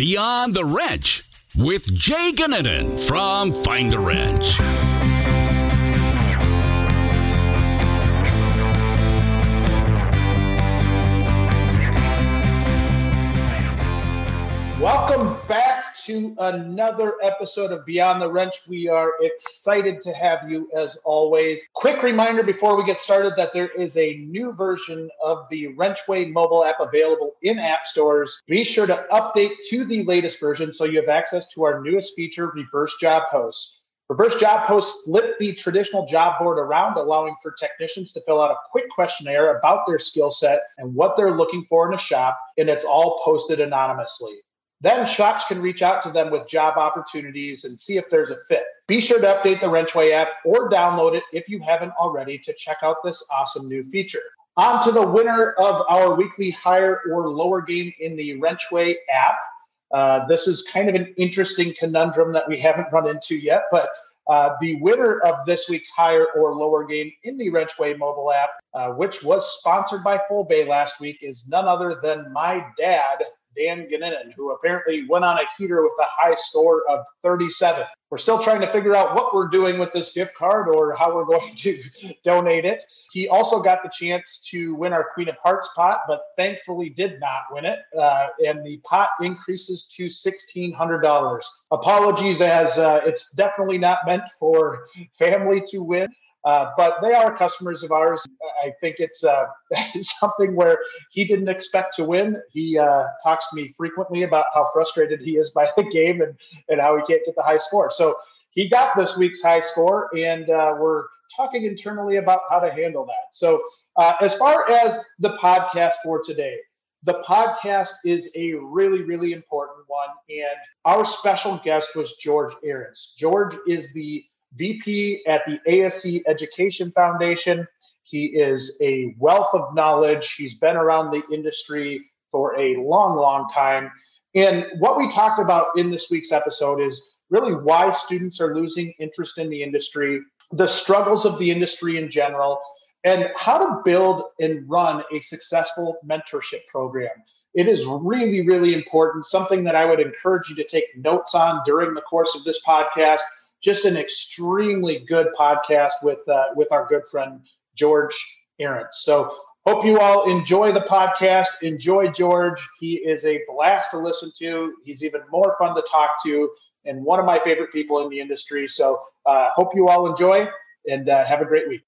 Beyond the Wrench with Jay Gannon from Find a Wrench. Welcome back to another episode of Beyond the Wrench. We are excited to have you as always. Quick reminder before we get started that there is a new version of the Wrenchway mobile app available in app stores. Be sure to update to the latest version so you have access to our newest feature, Reverse Job Posts. Reverse job posts flip the traditional job board around, allowing for technicians to fill out a quick questionnaire about their skill set and what they're looking for in a shop, and it's all posted anonymously. Then shops can reach out to them with job opportunities and see if there's a fit. Be sure to update the Wrenchway app or download it if you haven't already to check out this awesome new feature. On to the winner of our weekly higher or lower game in the Wrenchway app. Uh, this is kind of an interesting conundrum that we haven't run into yet, but uh, the winner of this week's higher or lower game in the Wrenchway mobile app, uh, which was sponsored by Fullbay last week, is none other than my dad, Dan Gannon, who apparently went on a heater with a high score of 37. We're still trying to figure out what we're doing with this gift card or how we're going to donate it. He also got the chance to win our Queen of Hearts pot, but thankfully did not win it. Uh, and the pot increases to $1,600. Apologies, as uh, it's definitely not meant for family to win. Uh, but they are customers of ours. I think it's uh, something where he didn't expect to win. He uh, talks to me frequently about how frustrated he is by the game and, and how he can't get the high score. So he got this week's high score, and uh, we're talking internally about how to handle that. So, uh, as far as the podcast for today, the podcast is a really, really important one. And our special guest was George Arrants. George is the VP at the ASE Education Foundation. He is a wealth of knowledge. He's been around the industry for a long, long time. And what we talked about in this week's episode is really why students are losing interest in the industry, the struggles of the industry in general, and how to build and run a successful mentorship program. It is really, really important, something that I would encourage you to take notes on during the course of this podcast just an extremely good podcast with uh, with our good friend George Arrants. So hope you all enjoy the podcast. Enjoy George. He is a blast to listen to. He's even more fun to talk to, and one of my favorite people in the industry. So uh, hope you all enjoy and uh, have a great week.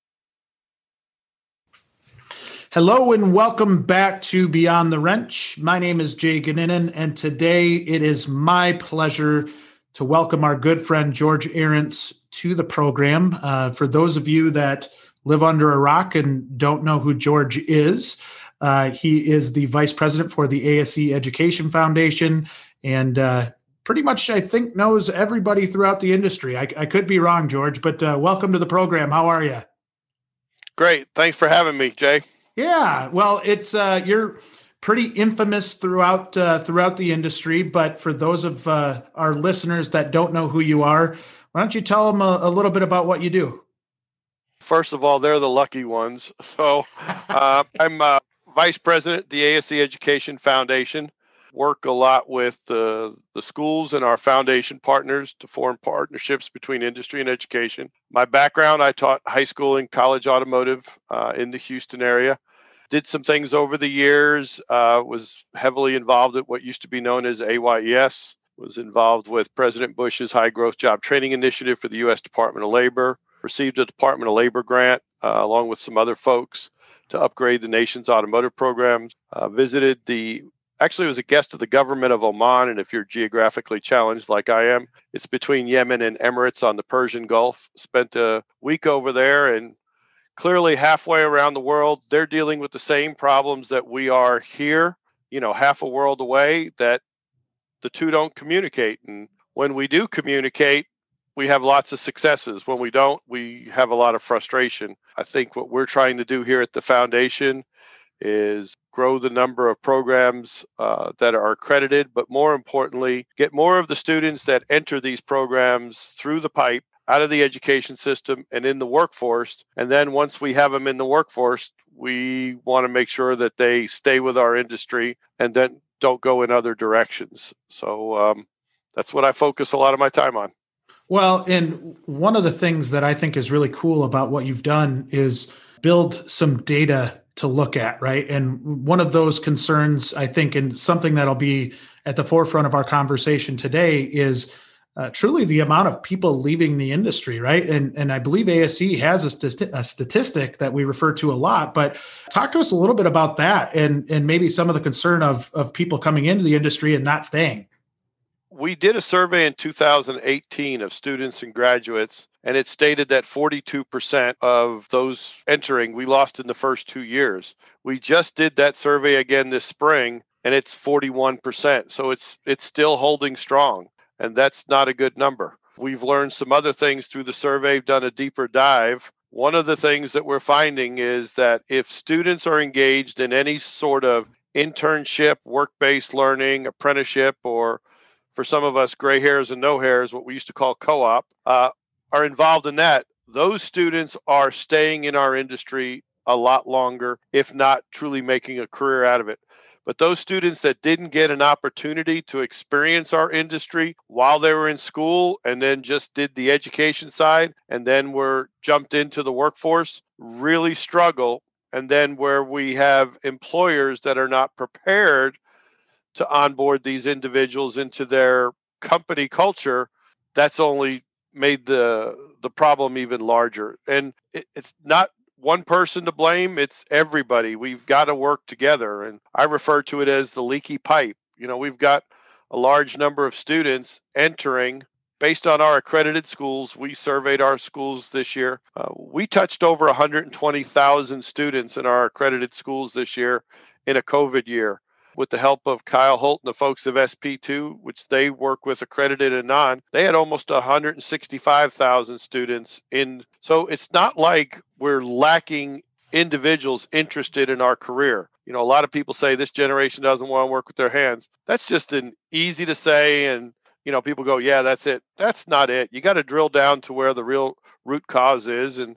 Hello and welcome back to Beyond the Wrench. My name is Jay Gannon, and today it is my pleasure to welcome our good friend George Arrants to the program. Uh, for those of you that live under a rock and don't know who George is, uh, he is the vice president for the ASE Education Foundation and uh, pretty much, I think, knows everybody throughout the industry. I, I could be wrong, George, but uh, welcome to the program. How are you? Great. Thanks for having me, Jay. Yeah. Well, it's uh, you're pretty infamous throughout uh, throughout the industry. But for those of uh, our listeners that don't know who you are, why don't you tell them a, a, little bit about what you do? First of all, they're the lucky ones. So uh, I'm uh, vice president the ASE Education Foundation. Work a lot with the the schools and our foundation partners to form partnerships between industry and education. My background: I taught high school and college automotive uh, in the Houston area did some things over the years, uh, was heavily involved at what used to be known as AYES, was involved with President Bush's high growth job training initiative for the U.S. Department of Labor, received a Department of Labor grant uh, along with some other folks to upgrade the nation's automotive programs, uh, visited the actually was a guest of the government of Oman. And if you're geographically challenged like I am, it's between Yemen and Emirates on the Persian Gulf. Spent a week over there and clearly halfway around the world they're dealing with the same problems that we are here you know half a world away that the two don't communicate. And when we do communicate we have lots of successes. When we don't we have a lot of frustration. I think what we're trying to do here at the foundation is grow the number of programs uh, that are accredited but more importantly get more of the students that enter these programs through the pipe out of the education system and in the workforce. And then once we have them in the workforce, we want to make sure that they stay with our industry and then don't go in other directions. So um, that's what I focus a lot of my time on. Well, and one of the things that I think is really cool about what you've done is build some data to look at, right? And one of those concerns, I think, and something that'll be at the forefront of our conversation today is uh, truly the amount of people leaving the industry, right? And and I believe ASE has a, st- a, statistic that we refer to a lot. But talk to us a little bit about that, and and maybe some of the concern of of people coming into the industry and not staying. We did a survey in 2018 of students and graduates, and it stated that 42% of those entering we lost in the first two years. We just did that survey again this spring, and it's 41%. So it's it's still holding strong and that's not a good number. We've learned some other things through the survey, done a deeper dive. One of the things that we're finding is that if students are engaged in any sort of internship, work based learning, apprenticeship, or for some of us, gray hairs and no hairs, what we used to call co op, uh, are involved in that, those students are staying in our industry a lot longer, if not truly making a career out of it. But those students that didn't get an opportunity to experience our industry while they were in school and then just did the education side and then were jumped into the workforce really struggle. And then where we have employers that are not prepared to onboard these individuals into their company culture, that's only made the the problem even larger. And it, it's not one person to blame. It's everybody. We've got to work together. And I refer to it as the leaky pipe. You know, we've got a large number of students entering based on our accredited schools. We surveyed our schools this year. Uh, we touched over 120,000 students in our accredited schools this year in a COVID year with the help of Kyle Holt and the folks of SP2, which they work with accredited and non, they had almost 165,000 students in. So it's not like we're lacking individuals interested in our career. You know, a lot of people say this generation doesn't want to work with their hands. That's just an easy to say and you know, people go, "Yeah, that's it." That's not it. You got to drill down to where the real root cause is and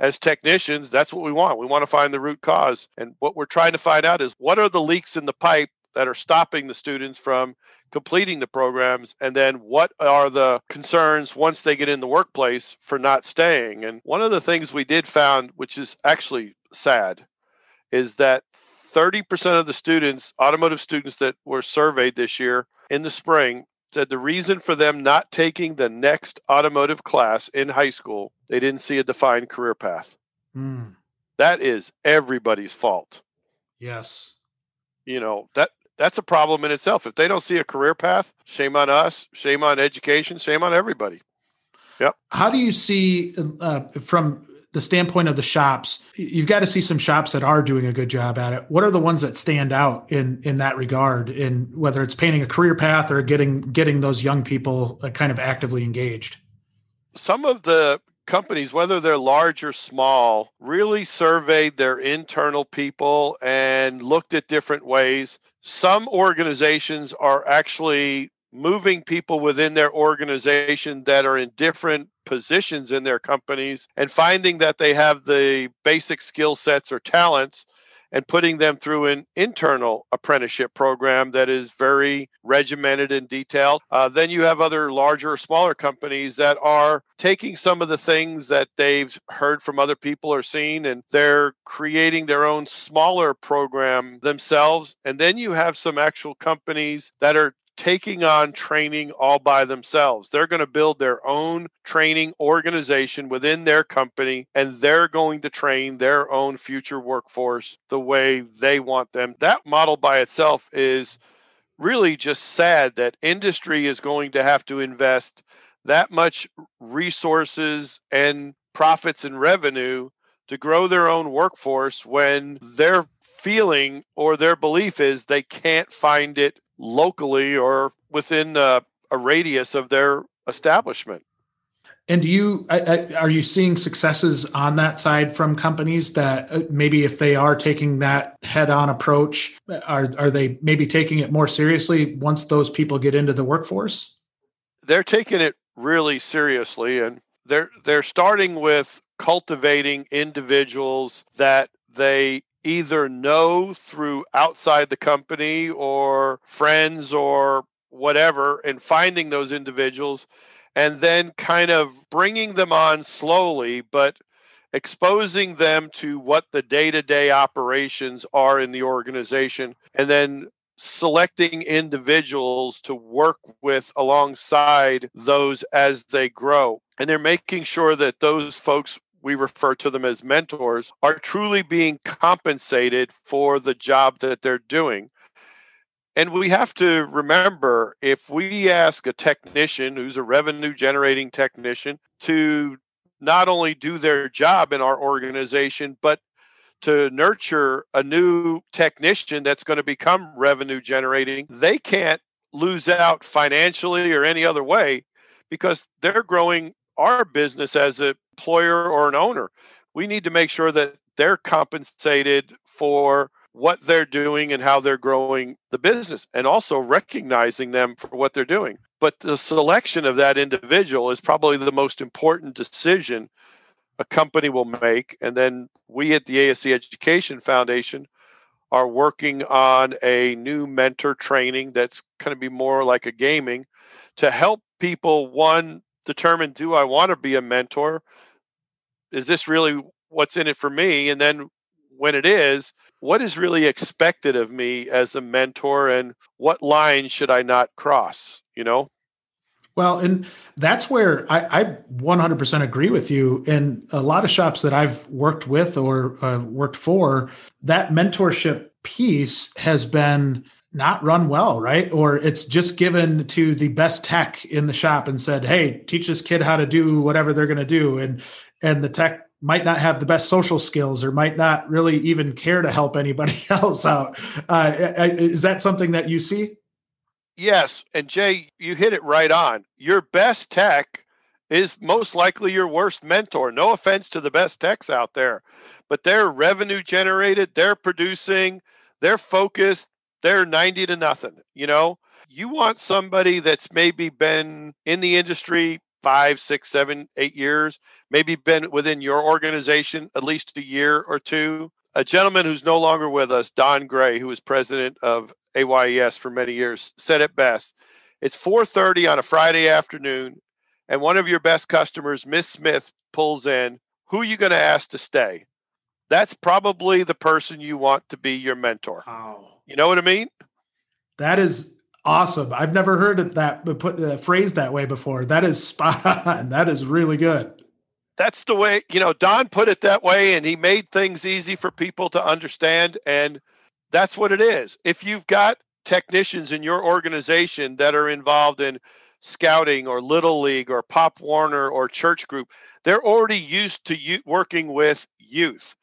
as technicians, that's what we want. We want to find the root cause. And what we're trying to find out is what are the leaks in the pipe that are stopping the students from completing the programs and then what are the concerns once they get in the workplace for not staying and one of the things we did found which is actually sad is that 30% of the students automotive students that were surveyed this year in the spring said the reason for them not taking the next automotive class in high school, they didn't see a defined career path. Mm. That is everybody's fault. Yes. You know, that that's a problem in itself. If they don't see a career path, shame on us, shame on education, shame on everybody. Yep. How do you see uh, from the standpoint of the shops, you've got to see some shops that are doing a good job at it. What are the ones that stand out in in that regard? In whether it's painting a career path or getting getting those young people uh, kind of actively engaged. Some of the companies, whether they're large or small, really surveyed their internal people and looked at different ways. Some organizations are actually moving people within their organization that are in different positions in their companies and finding that they have the basic skill sets or talents and putting them through an internal apprenticeship program that is very regimented and detailed. Uh, then you have other larger or smaller companies that are taking some of the things that they've heard from other people or seen and they're creating their own smaller program themselves. And then you have some actual companies that are taking on training all by themselves. They're going to build their own training organization within their company and they're going to train their own future workforce the way they want them. That model by itself is really just sad that industry is going to have to invest that much resources and profits and revenue to grow their own workforce when their feeling or their belief is they can't find it locally or within uh, a radius of their establishment. And do you are you seeing successes on that side from companies that uh, maybe if they are taking that head-on approach, are are they maybe taking it more seriously once those people get into the workforce? They're taking it really seriously, and they're they're starting with cultivating individuals that they either know through outside the company or friends or whatever and finding those individuals and then kind of bringing them on slowly but exposing them to what the day-to-day operations are in the organization and then selecting individuals to work with alongside those as they grow. And they're making sure that those folks we refer to them as mentors, are truly being compensated for the job that they're doing. And we have to remember if we ask a technician who's a revenue generating technician to not only do their job in our organization, but to nurture a new technician that's going to become revenue generating, they can't lose out financially or any other way because they're growing our business as an employer or an owner. We need to make sure that they're compensated for what they're doing and how they're growing the business and also recognizing them for what they're doing. But the selection of that individual is probably the most important decision a company will make. And then we at the ASE Education Foundation are working on a new mentor training that's going to be more like a gaming to help people, one, determine do I want to be a mentor? Is this really what's in it for me? And then when it is, what is really expected of me as a mentor and what line should I not cross? You know? Well, and that's where I, I 100% agree with you. In a lot of shops that I've worked with or uh, worked for, that mentorship piece has been not run well, right? Or it's just given to the best tech in the shop and said, "Hey, teach this kid how to do whatever they're going to do," and and the tech might not have the best social skills or might not really even care to help anybody else out. Uh, is that something that you see? Yes, and Jay, you hit it right on. Your best tech is most likely your worst mentor. No offense to the best techs out there, but they're revenue generated, they're producing, they're focused, they're 90 to nothing. You know, you want somebody that's maybe been in the industry five, six, seven, eight years, maybe been within your organization at least a year or two. A gentleman who's no longer with us, Don Gray, who was president of AYES for many years, said it best. It's 4:30 on a Friday afternoon, and one of your best customers, Miss Smith, pulls in. Who are you going to ask to stay? That's probably the person you want to be your mentor. Wow. You know what I mean? That is awesome. I've never heard it that put uh, phrased that way before. That is spot on. That is really good. That's the way, you know, Don put it that way and he made things easy for people to understand and that's what it is. If you've got technicians in your organization that are involved in scouting or little league or pop warner or church group, they're already used to working with youth.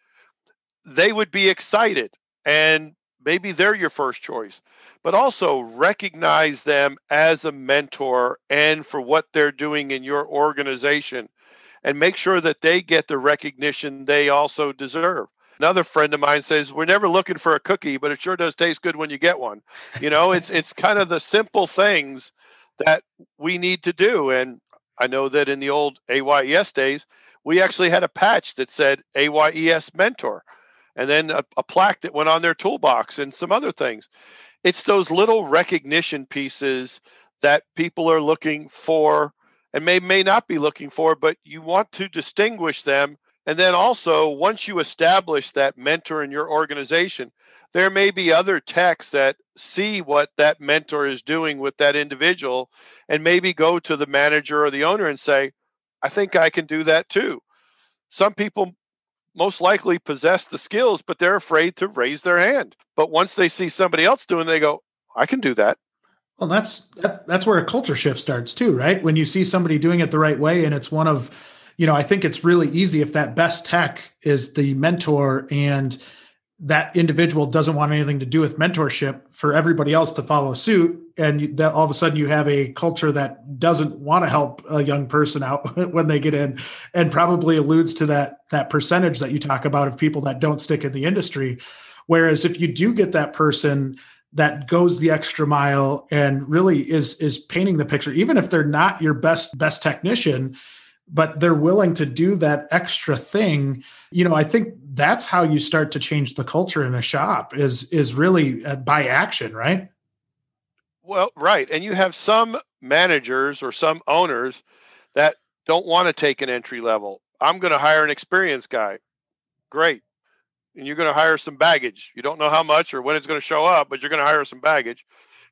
They would be excited and maybe they're your first choice, but also recognize them as a mentor and for what they're doing in your organization and make sure that they get the recognition they also deserve. Another friend of mine says, "We're never looking for a cookie, but it sure does taste good when you get one." You know, it's it's kind of the simple things that we need to do and I know that in the old AYES days, we actually had a patch that said AYES mentor and then a, a plaque that went on their toolbox and some other things. It's those little recognition pieces that people are looking for and may may not be looking for, but you want to distinguish them. And then also, once you establish that mentor in your organization, there may be other techs that see what that mentor is doing with that individual and maybe go to the manager or the owner and say, I think I can do that too. Some people most likely possess the skills, but they're afraid to raise their hand. But once they see somebody else doing, they go, "I can do that." Well, that's that, that's where a culture shift starts too, right? When you see somebody doing it the right way, and it's one of, you know, I think it's really easy if that best tech is the mentor and that individual doesn't want anything to do with mentorship for everybody else to follow suit. And you, that all of a sudden you have a culture that doesn't want to help a young person out when they get in and probably alludes to that that percentage that you talk about of people that don't stick in the industry. Whereas if you do get that person that goes the extra mile and really is is painting the picture even if they're not your best best technician but they're willing to do that extra thing. You know i think that's how you start to change the culture in a shop is is really uh, by action right? Well right and you have some managers or some owners that don't want to take an entry level. I'm going to hire an experienced guy. Great. And you're going to hire some baggage. You don't know how much or when it's going to show up but you're going to hire some baggage.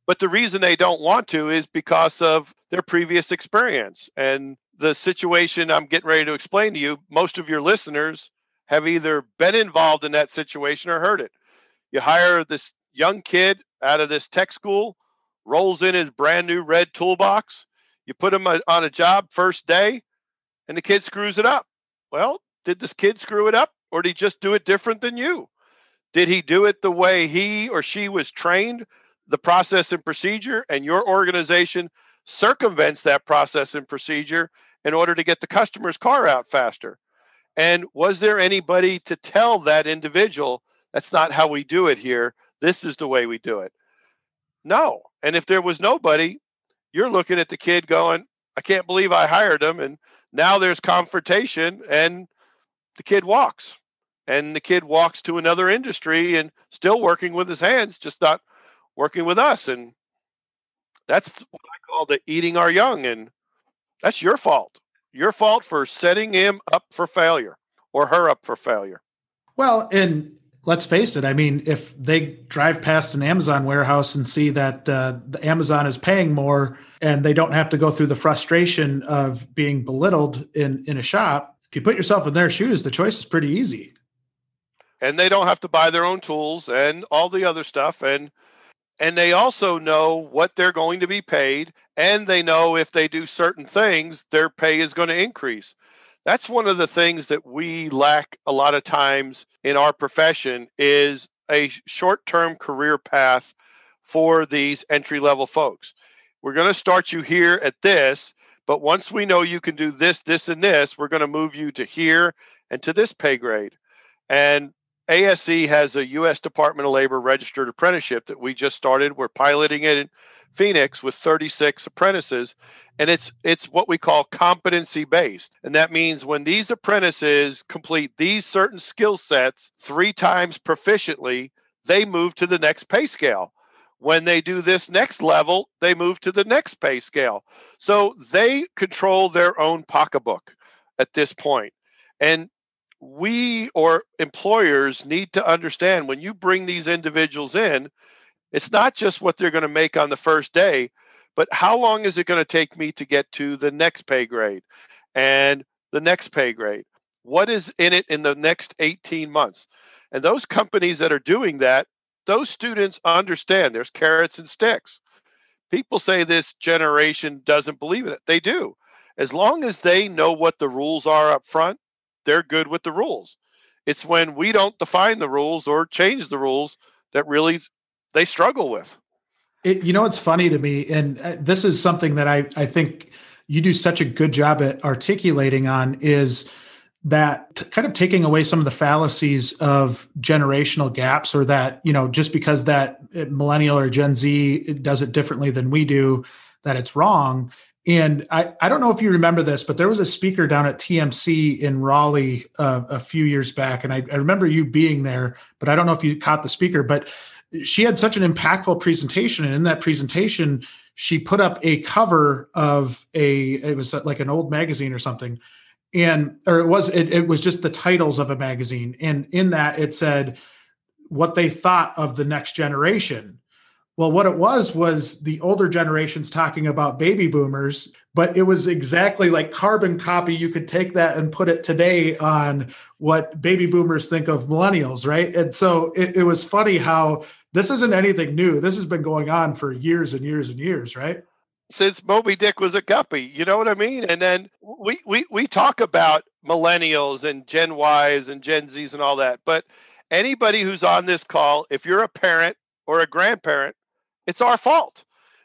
But the reason they don't want to is because of their previous experience and the situation I'm getting ready to explain to you. Most of your listeners have either been involved in that situation or heard it. You hire this young kid out of this tech school, rolls in his brand new red toolbox. You put him on a job first day, and the kid screws it up. Well, did this kid screw it up, or did he just do it different than you? Did he do it the way he or she was trained the process and procedure, and your organization circumvents that process and procedure in order to get the customer's car out faster. And was there anybody to tell that individual that's not how we do it here? This is the way we do it. No. And if there was nobody, you're looking at the kid going, I can't believe I hired him. And now there's confrontation, and the kid walks. And the kid walks to another industry and still working with his hands, just not working with us. And that's what I call the eating our young. And that's your fault. Your fault for setting him up for failure or her up for failure. Well, and let's face it. I mean, if they drive past an Amazon warehouse and see that uh, the Amazon is paying more and they don't have to go through the frustration of being belittled in, in a shop, if you put yourself in their shoes, the choice is pretty easy. And they don't have to buy their own tools and all the other stuff. And and they also know what they're going to be paid and they know if they do certain things their pay is going to increase. That's one of the things that we lack a lot of times in our profession is a short-term career path for these entry level folks. We're going to start you here at this but once we know you can do this this and this we're going to move you to here and to this pay grade. And ASE has a U.S. Department of Labor registered apprenticeship that we just started. We're piloting it in Phoenix with 36 apprentices, and it's it's what we call competency based, and that means when these apprentices complete these certain skill sets three times proficiently, they move to the next pay scale. When they do this next level, they move to the next pay scale. So they control their own pocketbook at this point. And we or employers need to understand when you bring these individuals in, it's not just what they're going to make on the first day, but how long is it going to take me to get to the next pay grade and the next pay grade? What is in it in the next 18 months? And those companies that are doing that, those students understand there's carrots and sticks. People say this generation doesn't believe in it. They do. As long as they know what the rules are up front, they're good with the rules. It's when we don't define the rules or change the rules that really they struggle with. It, you know, it's funny to me, and uh, this is something that I, I think you do such a good job at articulating on is that kind of taking away some of the fallacies of generational gaps or that you know just because that uh, millennial or gen z does it differently than we do that it's wrong and I, I don't know if you remember this, but there was a speaker down at TMC in Raleigh uh, a few years back. And I, I remember you being there, but I don't know if you caught the speaker. But she had such an impactful presentation. And in that presentation, she put up a cover of a, it was like an old magazine or something. And, or it was, it, it was just the titles of a magazine. And in that, it said what they thought of the next generation well, what it was was the older generations talking about baby boomers, but it was exactly like carbon copy. You could take that and put it today on what baby boomers think of millennials, right? And so it, it was funny how this isn't anything new. This has been going on for years and years and years, right? Since Moby Dick was a guppy, you know what I mean? And then we we we talk about millennials and Gen Ys and Gen Zs and all that, but anybody who's on this call, if you're a parent or a grandparent, it's our fault.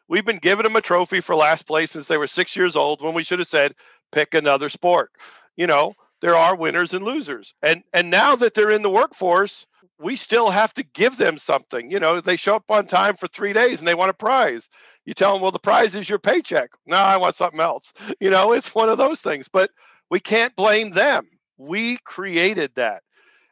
We've been giving them a trophy for last place since they were six years old when we should have said, pick another sport. You know, there are winners and losers. And and now that they're in the workforce, we still have to give them something. You know, they show up on time for three days and they want a prize. You tell them, well, the prize is your paycheck. No, I want something else. You know, it's one of those things. But we can't blame them. We created that.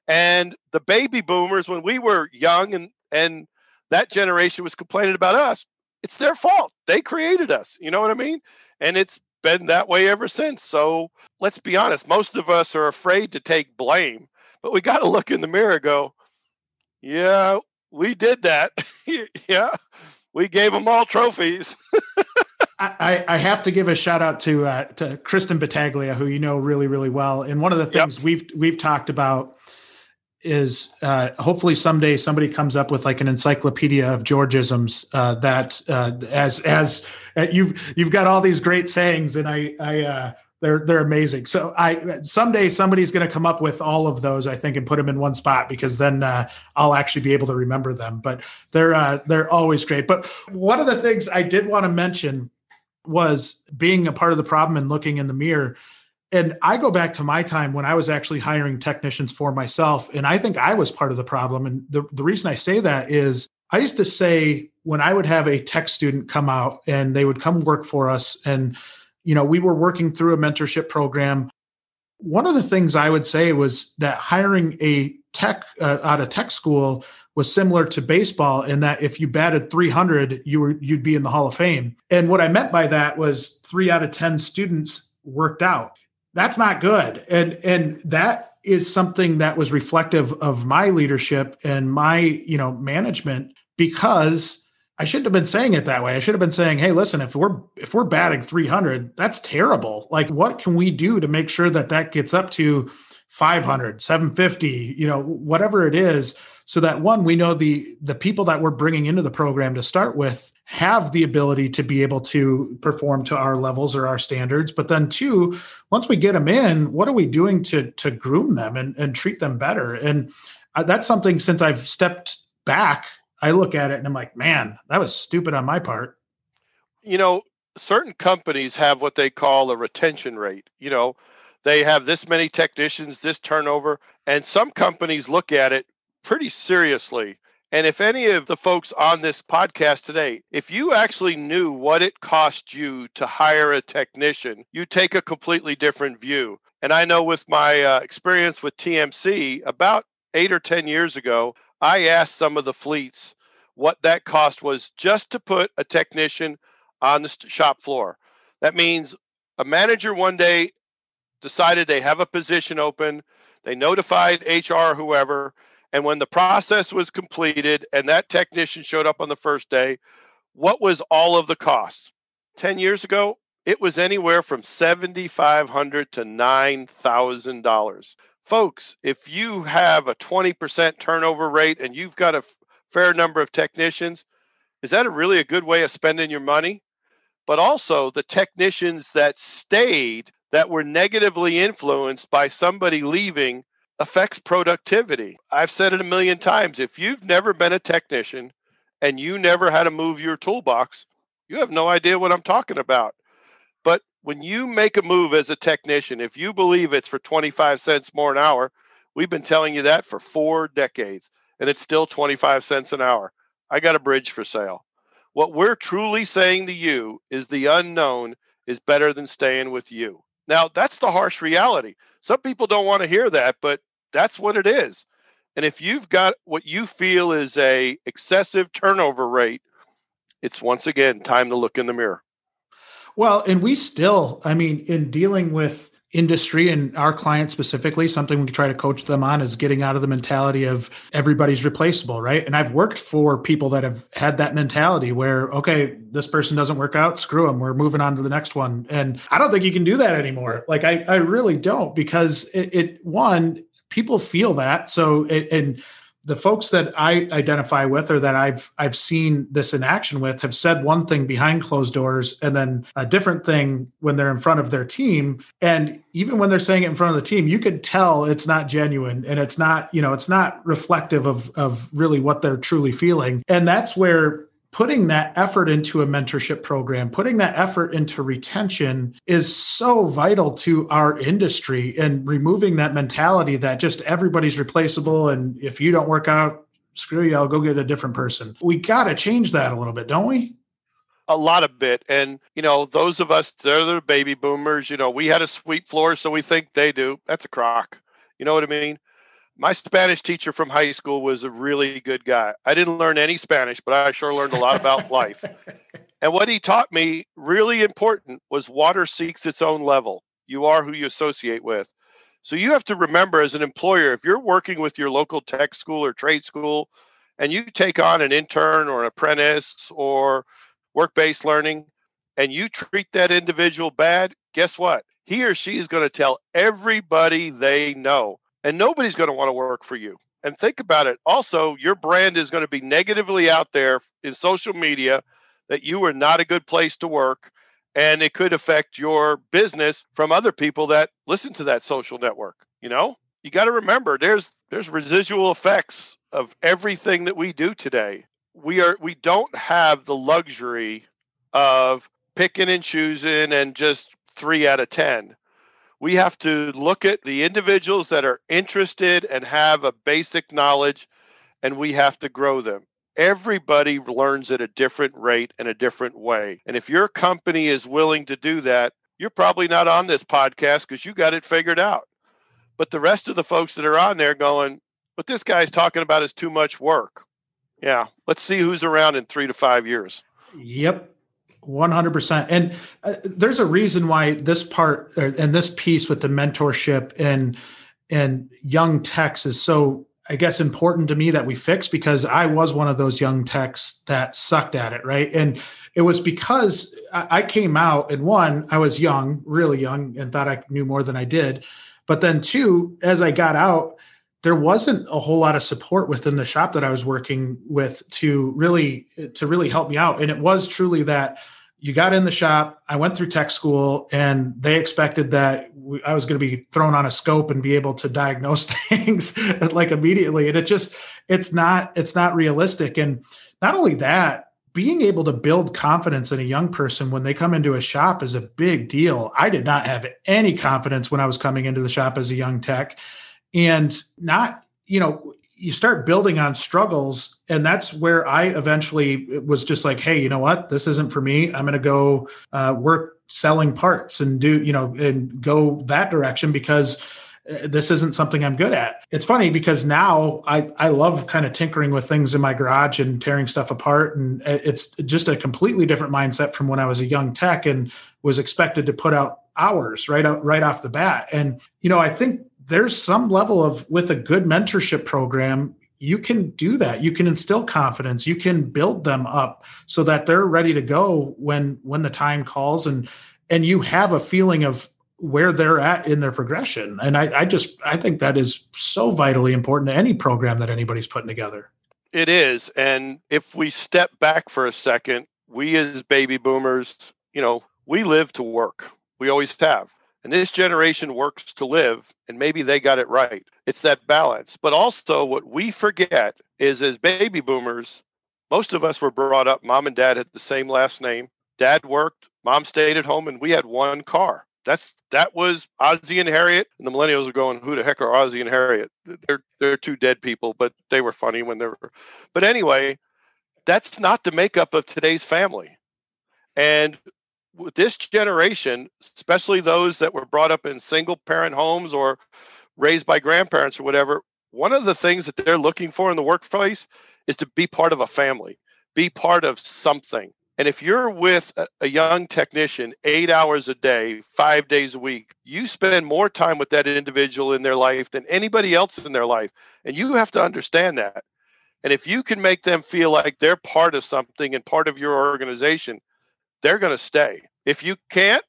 And the baby boomers, when we were young and and that generation was complaining about us, it's their fault. They created us. You know what I mean? And it's been that way ever since. So let's be honest, most of us are afraid to take blame, but we got to look in the mirror go, yeah, we did that. yeah, we gave them all trophies. I, I, have to give a shout out to uh, to Kristen Battaglia, who you know really really well. And one of the things yep. we've we've talked about is uh, hopefully someday somebody comes up with like an encyclopedia of Georgisms uh, that uh, as as uh, you've you've got all these great sayings and I I uh, they're they're amazing. So I someday somebody's going to come up with all of those I think and put them in one spot because then uh, I'll actually be able to remember them. But they're they're always great. But one of the things I did want to mention was being a part of the problem and looking in the mirror and I go back to my time when I was actually hiring technicians for myself. And I think I was part of the problem. And the, the reason I say that is I used to say when I would have a tech student come out and they would come work for us, and you know, we were working through a mentorship program. One of the things I would say was that hiring a tech uh, out of tech school was similar to baseball in that if you batted 300 you were you'd be in the hall of fame and what i meant by that was 3 out of 10 students worked out that's not good. And and that is something that was reflective of my leadership and my you know management because i shouldn't have been saying it that way. I should have been saying hey listen if we're if we're batting 300 that's terrible. Like what can we do to make sure that that gets up to 500 750 you know whatever it is so that one we know the the people that we're bringing into the program to start with have the ability to be able to perform to our levels or our standards. But then two once we get them in what are we doing to to groom them and, and treat them better? And uh, that's something since i've stepped back i look at it and i'm like man that was stupid on my part. You know certain companies have what they call a retention rate you know they have this many technicians, this turnover, and some companies look at it pretty seriously. And if any of the folks on this podcast today, if you actually knew what it cost you to hire a technician, you take a completely different view. And I know with my uh, experience with TMC, about eight or 10 years ago, I asked some of the fleets what that cost was just to put a technician on the shop floor. That means a manager one day decided they have a position open. They notified HR, whoever, and when the process was completed and that technician showed up on the first day, what was all of the costs? 10 years ago, it was anywhere from 7,500 to $9,000. Folks, if you have a 20% turnover rate and you've got a f- fair number of technicians, is that a really a good way of spending your money? But also, the technicians that stayed that were negatively influenced by somebody leaving affects productivity. I've said it a million times. If you've never been a technician and you never had to move your toolbox, you have no idea what I'm talking about. But when you make a move as a technician, if you believe it's for 25 cents more an hour, we've been telling you that for four decades, and it's still 25 cents an hour. I got a bridge for sale. What we're truly saying to you is the unknown is better than staying with you. Now, that's the harsh reality. Some people don't want to hear that, but that's what it is. And if you've got what you feel is a excessive turnover rate, it's once again time to look in the mirror. Well, and we still, I mean, in dealing with industry and our clients specifically, something we try to coach them on is getting out of the mentality of everybody's replaceable, right? And I've worked for people that have had that mentality where, okay, this person doesn't work out, screw them, we're moving on to the next one. And I don't think you can do that anymore. Like I, I really don't because it, it one, people feel that. So, it, and the folks that I identify with or that I've I've seen this in action with have said one thing behind closed doors and then a different thing when they're in front of their team. And even when they're saying it in front of the team you could tell it's not genuine and it's not you know it's not reflective of of really what they're truly feeling. And that's where putting that effort into a mentorship program, putting that effort into retention is so vital to our industry and removing that mentality that just everybody's replaceable. And if you don't work out, screw you, I'll go get a different person. We got to change that a little bit, don't we? a lot of bit. And, you know, those of us, they're the baby boomers, you know, we had a sweet floor, so we think they do. That's a crock. You know what I mean? My Spanish teacher from high school was a really good guy. I didn't learn any Spanish, but I sure learned a lot about life. And what he taught me, really important, was water seeks its own level. You are who you associate with. So you have to remember as an employer, if you're working with your local tech school or trade school, and you take on an intern or an apprentice or work based learning, and you treat that individual bad, guess what? He or she is going to tell everybody they know, and nobody's going to want to work for you. And think about it. Also, your brand is going to be negatively out there in social media that you are not a good place to work and it could affect your business from other people that listen to that social network you know you got to remember there's there's residual effects of everything that we do today we are we don't have the luxury of picking and choosing and just 3 out of 10 we have to look at the individuals that are interested and have a basic knowledge and we have to grow them everybody learns at a different rate and a different way. And if your company is willing to do that, you're probably not on this podcast because you got it figured out. But the rest of the folks that are on there going, what this guy's talking about is too much work. Yeah, let's see who's around in three to five years. Yep. 100% and uh, there's a reason why this part uh, and this piece with the mentorship and and young techs is so I guess important to me that we fix because I was one of those young techs that sucked at it, right? And it was because I came out and one, I was young, really young, and thought I knew more than I did. But then two, as I got out, there wasn't a whole lot of support within the shop that I was working with to really to really help me out. And it was truly that you got in the shop. I went through tech school, and they expected that I was going to be thrown on a scope and be able to diagnose things like immediately. And it just it's not it's not realistic. And not only that, being able to build confidence in a young person when they come into a shop is a big deal. I did not have any confidence when I was coming into the shop as a young tech, and not you know you start building on struggles and that's where i eventually was just like hey you know what? This isn't for me. I'm going to go uh, work selling parts and do you know and go that direction because uh, this isn't something i'm good at. It's funny because now i i love kind of tinkering with things in my garage and tearing stuff apart and uh, it's just a completely different mindset from when i was a young tech and was expected to put out hours right out right off the bat. And you know i think there's some level of with a good mentorship program you can do that. You can instill confidence. You can build them up so that they're ready to go when when the time calls and and you have a feeling of where they're at in their progression. And i, I just i think that is so vitally important to any program that anybody's putting together. It is. And if we step back for a second we as baby boomers you know we live to work. We always have and this generation works to live, and maybe they got it right. It's that balance. But also, what we forget is as baby boomers, most of us were brought up, mom and dad had the same last name. Dad worked, mom stayed at home, and we had one car. That's that was Ozzie and Harriet, and the millennials are going, "Who the heck are Ozzie and Harriet?" They're they're two dead people, but they were funny when they were. But anyway, that's not the makeup of today's family. And this generation, especially those that were brought up in single parent homes or raised by grandparents or whatever, one of the things that they're looking for in the workplace is to be part of a family, be part of something. And if you're with a, young technician eight hours a day, five days a week, you spend more time with that individual in their life than anybody else in their life. And you have to understand that. And if you can make them feel like they're part of something and part of your organization, they're going to stay. If you can't,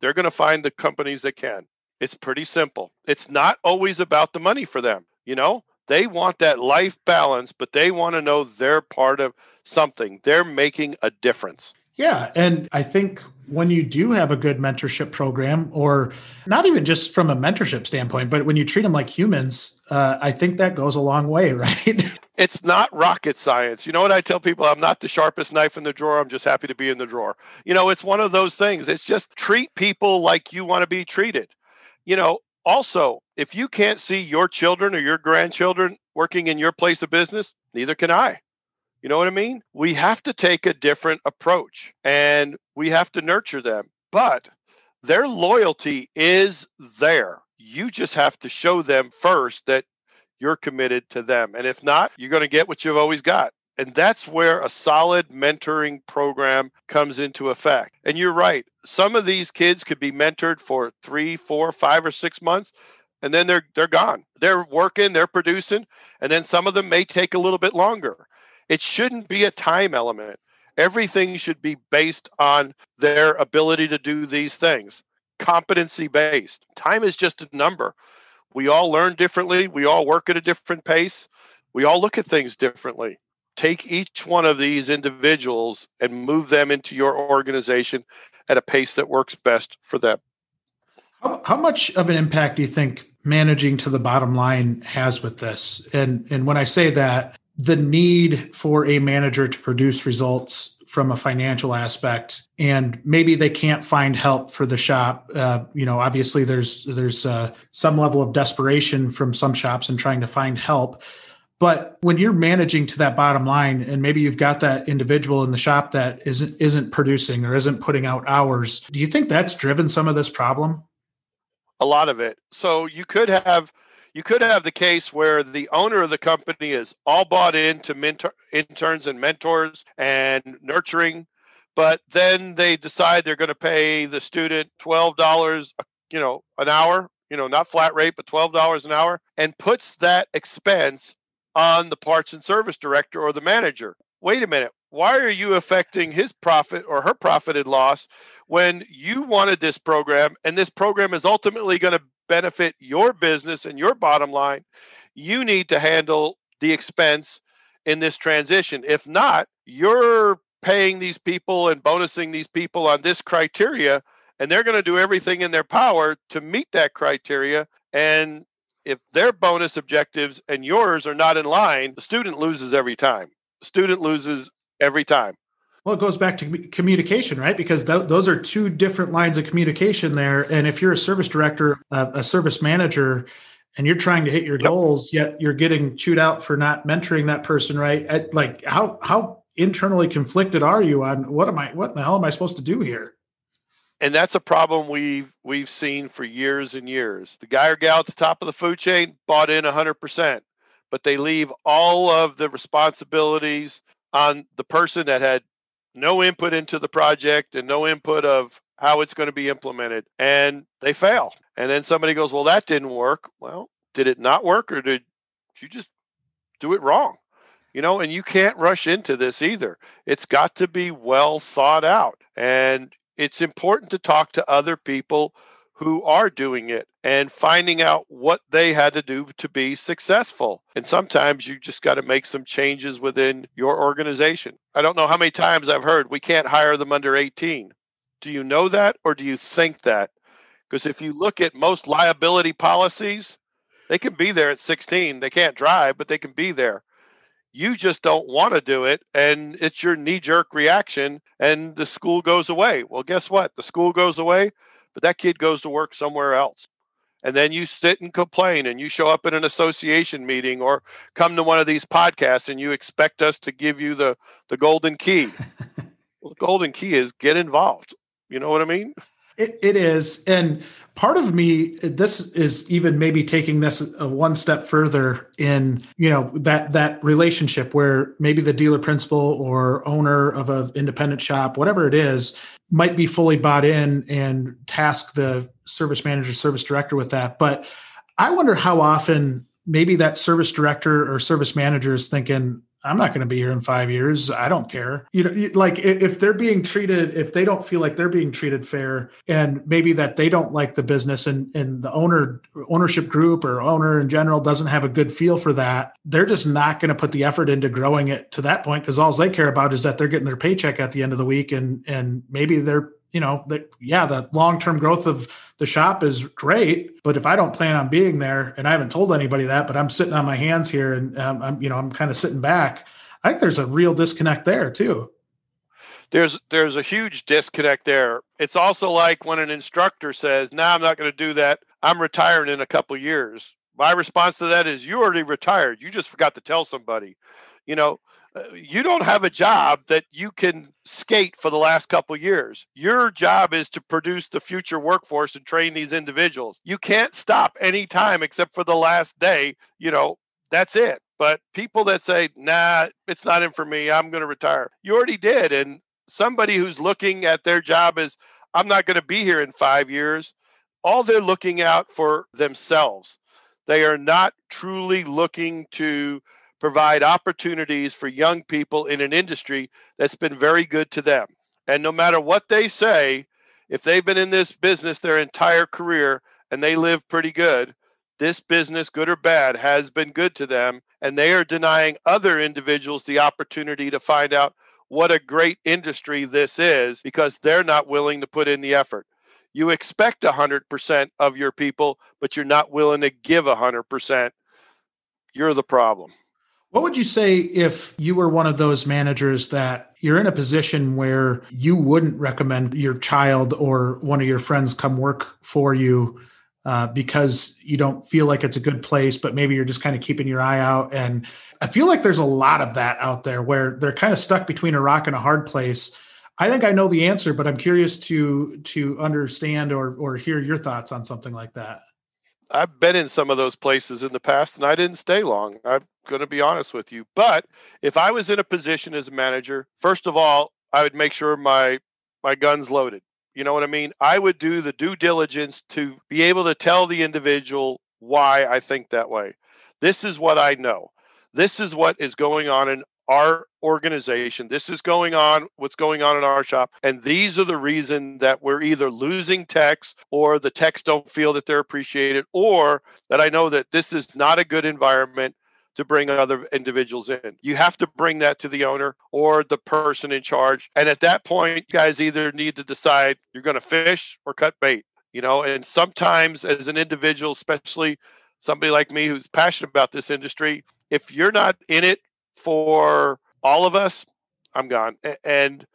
they're going to find the companies that can. It's pretty simple. It's not always about the money for them. You know, they want that life balance, but they want to know they're part of something. They're making a difference. Yeah. And I think when you do have a good mentorship program, or not even just from a mentorship standpoint, but when you treat them like humans, uh, I think that goes a long way, right? it's not rocket science. You know what I tell people? I'm not the sharpest knife in the drawer. I'm just happy to be in the drawer. You know, it's one of those things. It's just treat people like you want to be treated. You know, also, if you can't see your children or your grandchildren working in your place of business, neither can I. You know what I mean? We have to take a different approach and we have to nurture them. But their loyalty is there. You just have to show them first that you're committed to them. And if not, you're going to get what you've always got. And that's where a solid mentoring program comes into effect. And you're right. Some of these kids could be mentored for three, four, five, or six months, and then they're they're gone. They're working, they're producing, and then some of them may take a little bit longer. It shouldn't be a time element. Everything should be based on their ability to do these things, competency based. Time is just a number. We all learn differently, we all work at a different pace, we all look at things differently take each one of these individuals and move them into your organization at a pace that works best for them. How, how, much of an impact do you think managing to the bottom line has with this? And and when I say that, the need for a manager to produce results from a financial aspect, and maybe they can't find help for the shop. Uh, you know, obviously there's there's uh, some level of desperation from some shops and trying to find help but when you're managing to that bottom line, and maybe you've got that individual in the shop that isn't isn't producing or isn't putting out hours, do you think that's driven some of this problem? A lot of it. So you could have you could have the case where the owner of the company is all bought into mentor, interns and mentors and nurturing, but then they decide they're going to pay the student twelve dollars, you know, an hour, you know, not flat rate, but twelve dollars an hour, and puts that expense on the parts and service director or the manager. Wait a minute. Why are you affecting his profit or her profit and loss when you wanted this program and this program is ultimately going to benefit your business and your bottom line? You need to handle the expense in this transition. If not, you're paying these people and bonusing these people on this criteria, and they're going to do everything in their power to meet that criteria. And if their bonus objectives and yours are not in line, the student loses every time. The student loses every time. Well, it goes back to communication, right? Because th- those are two different lines of communication there. And if you're a service director, uh, a service manager, and you're trying to hit your yep. goals, yet you're getting chewed out for not mentoring that person, right? At, like, how how internally conflicted are you on what am I? What the hell am I supposed to do here? and that's a problem we've we've seen for years and years. The guy or gal at the top of the food chain bought in 100%, but they leave all of the responsibilities on the person that had no input into the project and no input of how it's going to be implemented and they fail. And then somebody goes, "Well, that didn't work." Well, did it not work or did you just do it wrong? You know, and you can't rush into this either. It's got to be well thought out. And it's important to talk to other people who are doing it and finding out what they had to do to be successful. And sometimes you just got to make some changes within your organization. I don't know how many times I've heard we can't hire them under 18. Do you know that or do you think that? Because if you look at most liability policies, they can be there at 16. They can't drive, but they can be there you just don't want to do it and it's your knee jerk reaction and the school goes away well guess what the school goes away but that kid goes to work somewhere else. And then you sit and complain and you show up at an association meeting or come to one of these podcasts and you expect us to give you the the golden key. Well, the golden key is get involved. You know what i mean? It, it is. And part of me, this is even maybe taking this a one step further in, you know, that, that relationship where maybe the dealer principal or owner of an independent shop, whatever it is, might be fully bought in and task the service manager, service director with that. But I wonder how often maybe that service director or service manager is thinking, I'm not going to be here in five years. I don't care. You know, like if they're being treated, if they don't feel like they're being treated fair, and maybe that they don't like the business, and and the owner ownership group or owner in general doesn't have a good feel for that, they're just not going to put the effort into growing it to that point because all they care about is that they're getting their paycheck at the end of the week, and and maybe they're you know that yeah the long-term growth of the shop is great but if i don't plan on being there and i haven't told anybody that but i'm sitting on my hands here and um, i'm you know i'm kind of sitting back i think there's a real disconnect there too. There's there's a huge disconnect there. It's also like when an instructor says now nah, i'm not going to do that. I'm retiring in a couple years. My response to that is you already retired. You just forgot to tell somebody. You know you don't have a job that you can skate for the last couple years. Your job is to produce the future workforce and train these individuals. You can't stop any time except for the last day. You know, that's it. But people that say, nah, it's not in for me, I'm going to retire, you already did. And somebody who's looking at their job as, I'm not going to be here in five years, all they're looking out for themselves. They are not truly looking to provide opportunities for young people in an industry that's been very good to them. And no matter what they say, if they've been in this business their entire career and they live pretty good, this business, good or bad, has been good to them. And they are denying other individuals the opportunity to find out what a great industry this is because they're not willing to put in the effort. You expect 100% of your people, but you're not willing to give 100%. You're the problem. What would you say if you were one of those managers that you're in a position where you wouldn't recommend your child or one of your friends come work for you uh, because you don't feel like it's a good place, but maybe you're just kind of keeping your eye out? And I feel like there's a lot of that out there where they're kind of stuck between a rock and a hard place. I think I know the answer, but I'm curious to to understand or or hear your thoughts on something like that. I've been in some of those places in the past and I didn't stay long. I'm going to be honest with you. But if I was in a position as a manager, first of all, I would make sure my my guns loaded. You know what I mean? I would do the due diligence to be able to tell the individual why I think that way. This is what I know. This is what is going on in our organization. This is going on, what's going on in our shop. And these are the reason that we're either losing techs or the techs don't feel that they're appreciated, or that I know that this is not a good environment to bring other individuals in. You have to bring that to the owner or the person in charge. And at that point, you guys either need to decide you're going to fish or cut bait, you know, and sometimes as an individual, especially somebody like me who's passionate about this industry, if you're not in it for all of us, I'm gone. And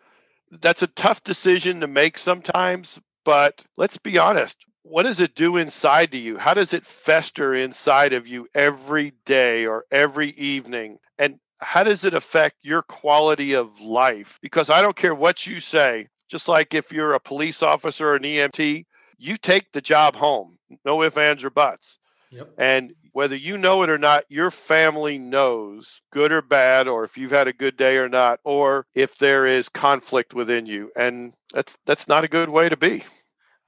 that's a tough decision to make sometimes, but let's be honest. What does it do inside to you? How does it fester inside of you every day or every evening? And how does it affect your quality of life? Because I don't care what you say, just like if you're a police officer or an EMT, you take the job home. No ifs, ands, or buts. Yep. And whether you know it or not, your family knows, good or bad, or if you've had a good day or not, or if there is conflict within you. And that's that's not a good way to be.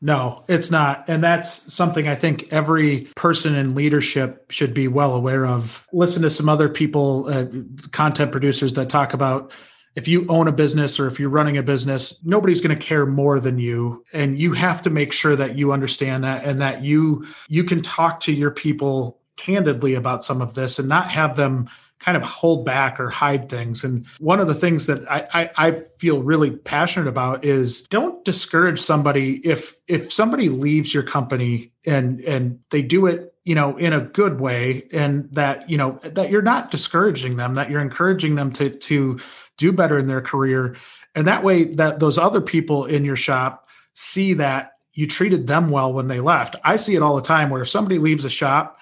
No, it's not. And that's something I think every person in leadership should be well aware of. Listen to some other people, uh, content producers that talk about if you own a business or if you're running a business, nobody's going to care more than you and you have to make sure that you understand that and that you you can talk to your people candidly about some of this and not have them kind of hold back or hide things. And one of the things that I, I, I, feel really passionate about is don't discourage somebody if if somebody leaves your company and and they do it you know in a good way and that you know that you're not discouraging them that you're encouraging them to to do better in their career and that way that those other people in your shop see that you treated them well when they left i see it all the time where if somebody leaves a shop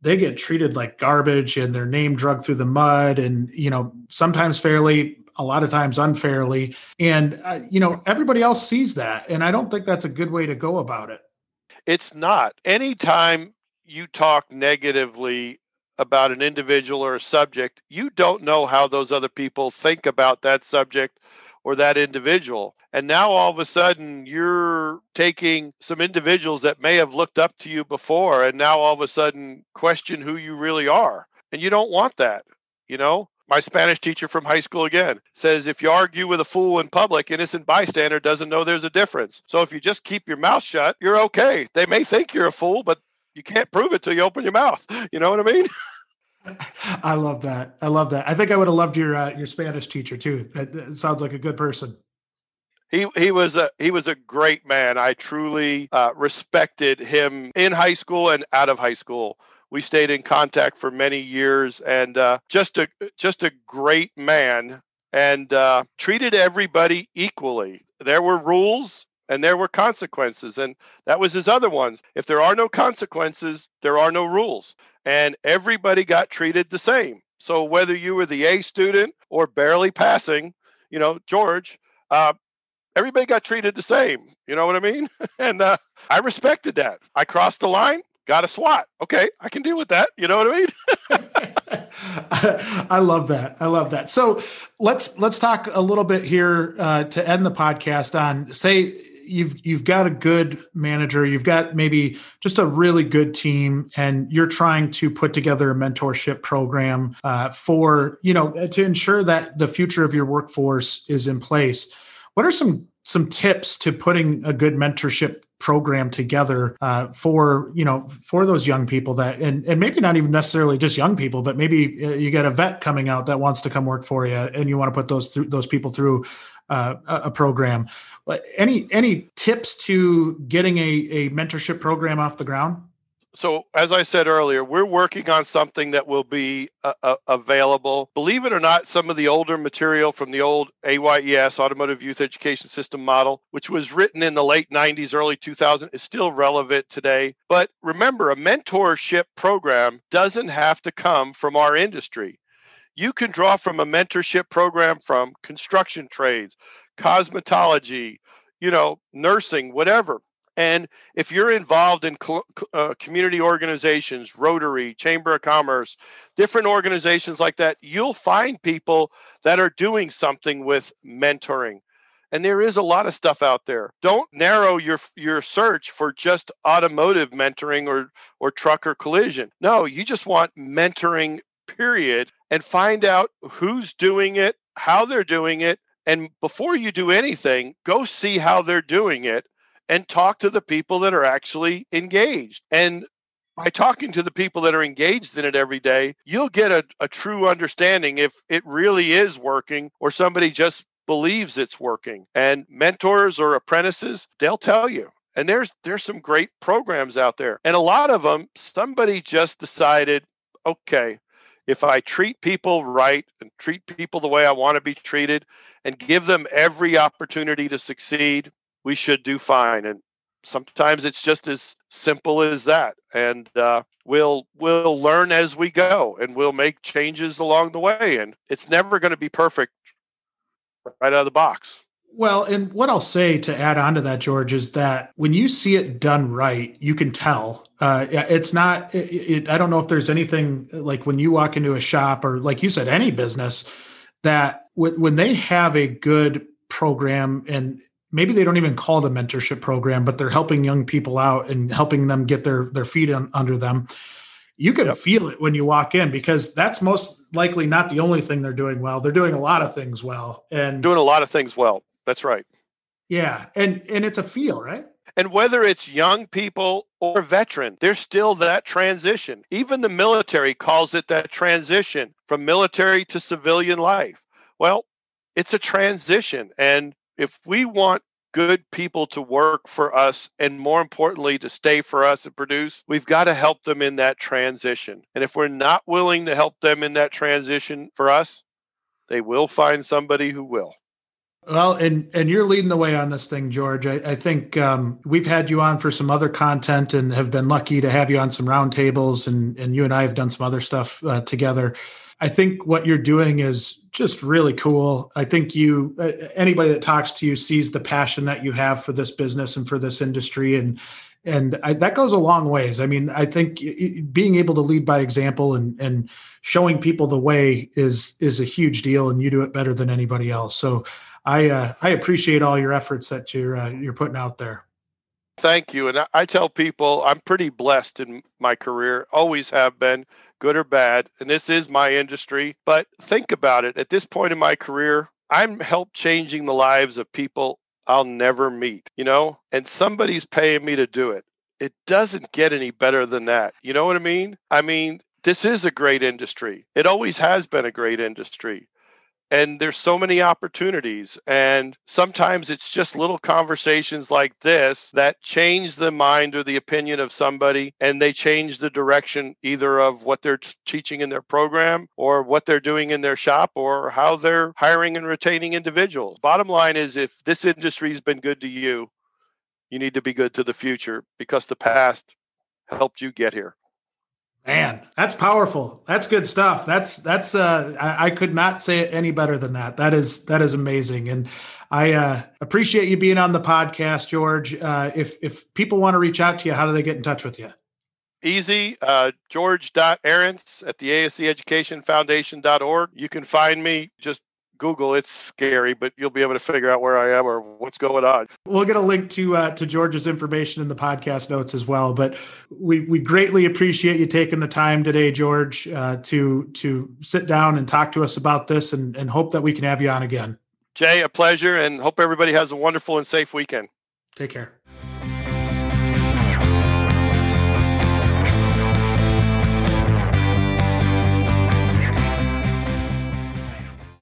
they get treated like garbage and their name drugged through the mud and you know sometimes fairly a lot of times unfairly. And uh, you know everybody else sees that and i don't think that's a good way to go about it. It's not. Anytime you talk negatively about an individual or a subject, you don't know how those other people think about that subject or that individual. And now all of a sudden you're taking some individuals that may have looked up to you before and now all of a sudden question who you really are. And you don't want that, you know? My Spanish teacher from high school again says if you argue with a fool in public, innocent bystander doesn't know there's a difference. So if you just keep your mouth shut, you're okay. They may think you're a fool, but you can't prove it till you open your mouth. You know what I mean? I love that. I love that. I think I would have loved your uh, your Spanish teacher too. That, sounds like a good person. He he was a he was a great man. I truly uh, respected him in high school and out of high school. We stayed in contact for many years, and uh, just a just a great man, and uh, treated everybody equally. There were rules and there were consequences and that was his other ones if there are no consequences there are no rules and everybody got treated the same So whether you were the A student or barely passing, you know, George, uh, everybody got treated the same. You know what I mean? and uh, I respected that. I crossed the line, got a SWAT. Okay, I can deal with that. You know what I mean? I love that. I love that. So let's let's talk a little bit here uh, to end the podcast on say you've you've got a good manager, you've got maybe just a really good team, and you're trying to put together a mentorship program uh, for you know to ensure that the future of your workforce is in place. What are some some tips to putting a good mentorship program together uh, for you know for those young people that and and maybe not even necessarily just young people but maybe uh, you got a vet coming out that wants to come work for you and you want to put those through those people through uh, a program any any tips to getting a, a mentorship program off the ground so as I said earlier, we're working on something that will be uh, uh, available. Believe it or not, some of the older material from the old AYES Automotive Youth Education System model, which was written in the late 90s, early 2000s, is still relevant today. But remember, a mentorship program doesn't have to come from our industry. You can draw from a mentorship program from construction trades, cosmetology, you know, nursing, whatever and if you're involved in uh, community organizations, Rotary, Chamber of Commerce, different organizations like that, you'll find people that are doing something with mentoring. And there is a lot of stuff out there. Don't narrow your your search for just automotive mentoring or or truck or collision. No, you just want mentoring period and find out who's doing it, how they're doing it, and before you do anything, go see how they're doing it and talk to the people that are actually engaged. And by talking to the people that are engaged in it every day, you'll get a, a true understanding if it really is working or somebody just believes it's working. And mentors or apprentices, they'll tell you. And there's there's some great programs out there. And a lot of them somebody just decided, okay, if I treat people right and treat people the way I want to be treated and give them every opportunity to succeed, we should do fine. And sometimes it's just as simple as that. And uh, we'll we'll learn as we go, and we'll make changes along the way. And it's never going to be perfect right out of the box. Well, and what I'll say to add on to that, George, is that when you see it done right, you can tell. Uh, it's not. It, it, I don't know if there's anything like when you walk into a shop or, like you said, any business that w- when they have a good program and maybe they don't even call it a mentorship program, but they're helping young people out and helping them get their their feet on, under them. You can yep. feel it when you walk in because that's most likely not the only thing they're doing well. They're doing a lot of things well and doing a lot of things well. That's right. Yeah, and and it's a feel, right? And whether it's young people or veteran, there's still that transition. Even the military calls it that transition from military to civilian life. Well, it's a transition and if we want good people to work for us and more importantly to stay for us and produce we've got to help them in that transition and if we're not willing to help them in that transition for us they will find somebody who will well, and and you're leading the way on this thing, George. I, I think um, we've had you on for some other content, and have been lucky to have you on some roundtables, and and you and I have done some other stuff uh, together. I think what you're doing is just really cool. I think you, uh, anybody that talks to you sees the passion that you have for this business and for this industry, and and I, that goes a long ways. I mean, I think being able to lead by example and and showing people the way is is a huge deal, and you do it better than anybody else. So, I uh, I appreciate all your efforts that you're uh, you're putting out there. Thank you, and I tell people I'm pretty blessed in my career, always have been good or bad. And this is my industry. But think about it at this point in my career, I'm help changing the lives of people I'll never meet, you know, and somebody's paying me to do it. It doesn't get any better than that. You know what I mean? I mean, this is a great industry. It always has been a great industry and there's so many opportunities and sometimes it's just little conversations like this that change the mind or the opinion of somebody and they change the direction either of what they're teaching in their program or what they're doing in their shop or how they're hiring and retaining individuals. Bottom line is if this industry's been good to you you need to be good to the future because the past helped you get here Man, that's powerful. That's good stuff. That's that's uh I, I, could not say it any better than that. That is that is amazing. And I uh appreciate you being on the podcast, George. Uh if if people want to reach out to you, how do they get in touch with you? Easy, uh George.Arrants at the ASE Education Foundation.org. You can find me just Google, it's scary, but you'll be able to figure out where I am or what's going on. We'll get a link to uh, to George's information in the podcast notes as well. But we we greatly appreciate you taking the time today, George, uh, to to sit down and talk to us about this, and, and hope that we can have you on again. Jay, a pleasure, and hope everybody has a wonderful and safe weekend. Take care.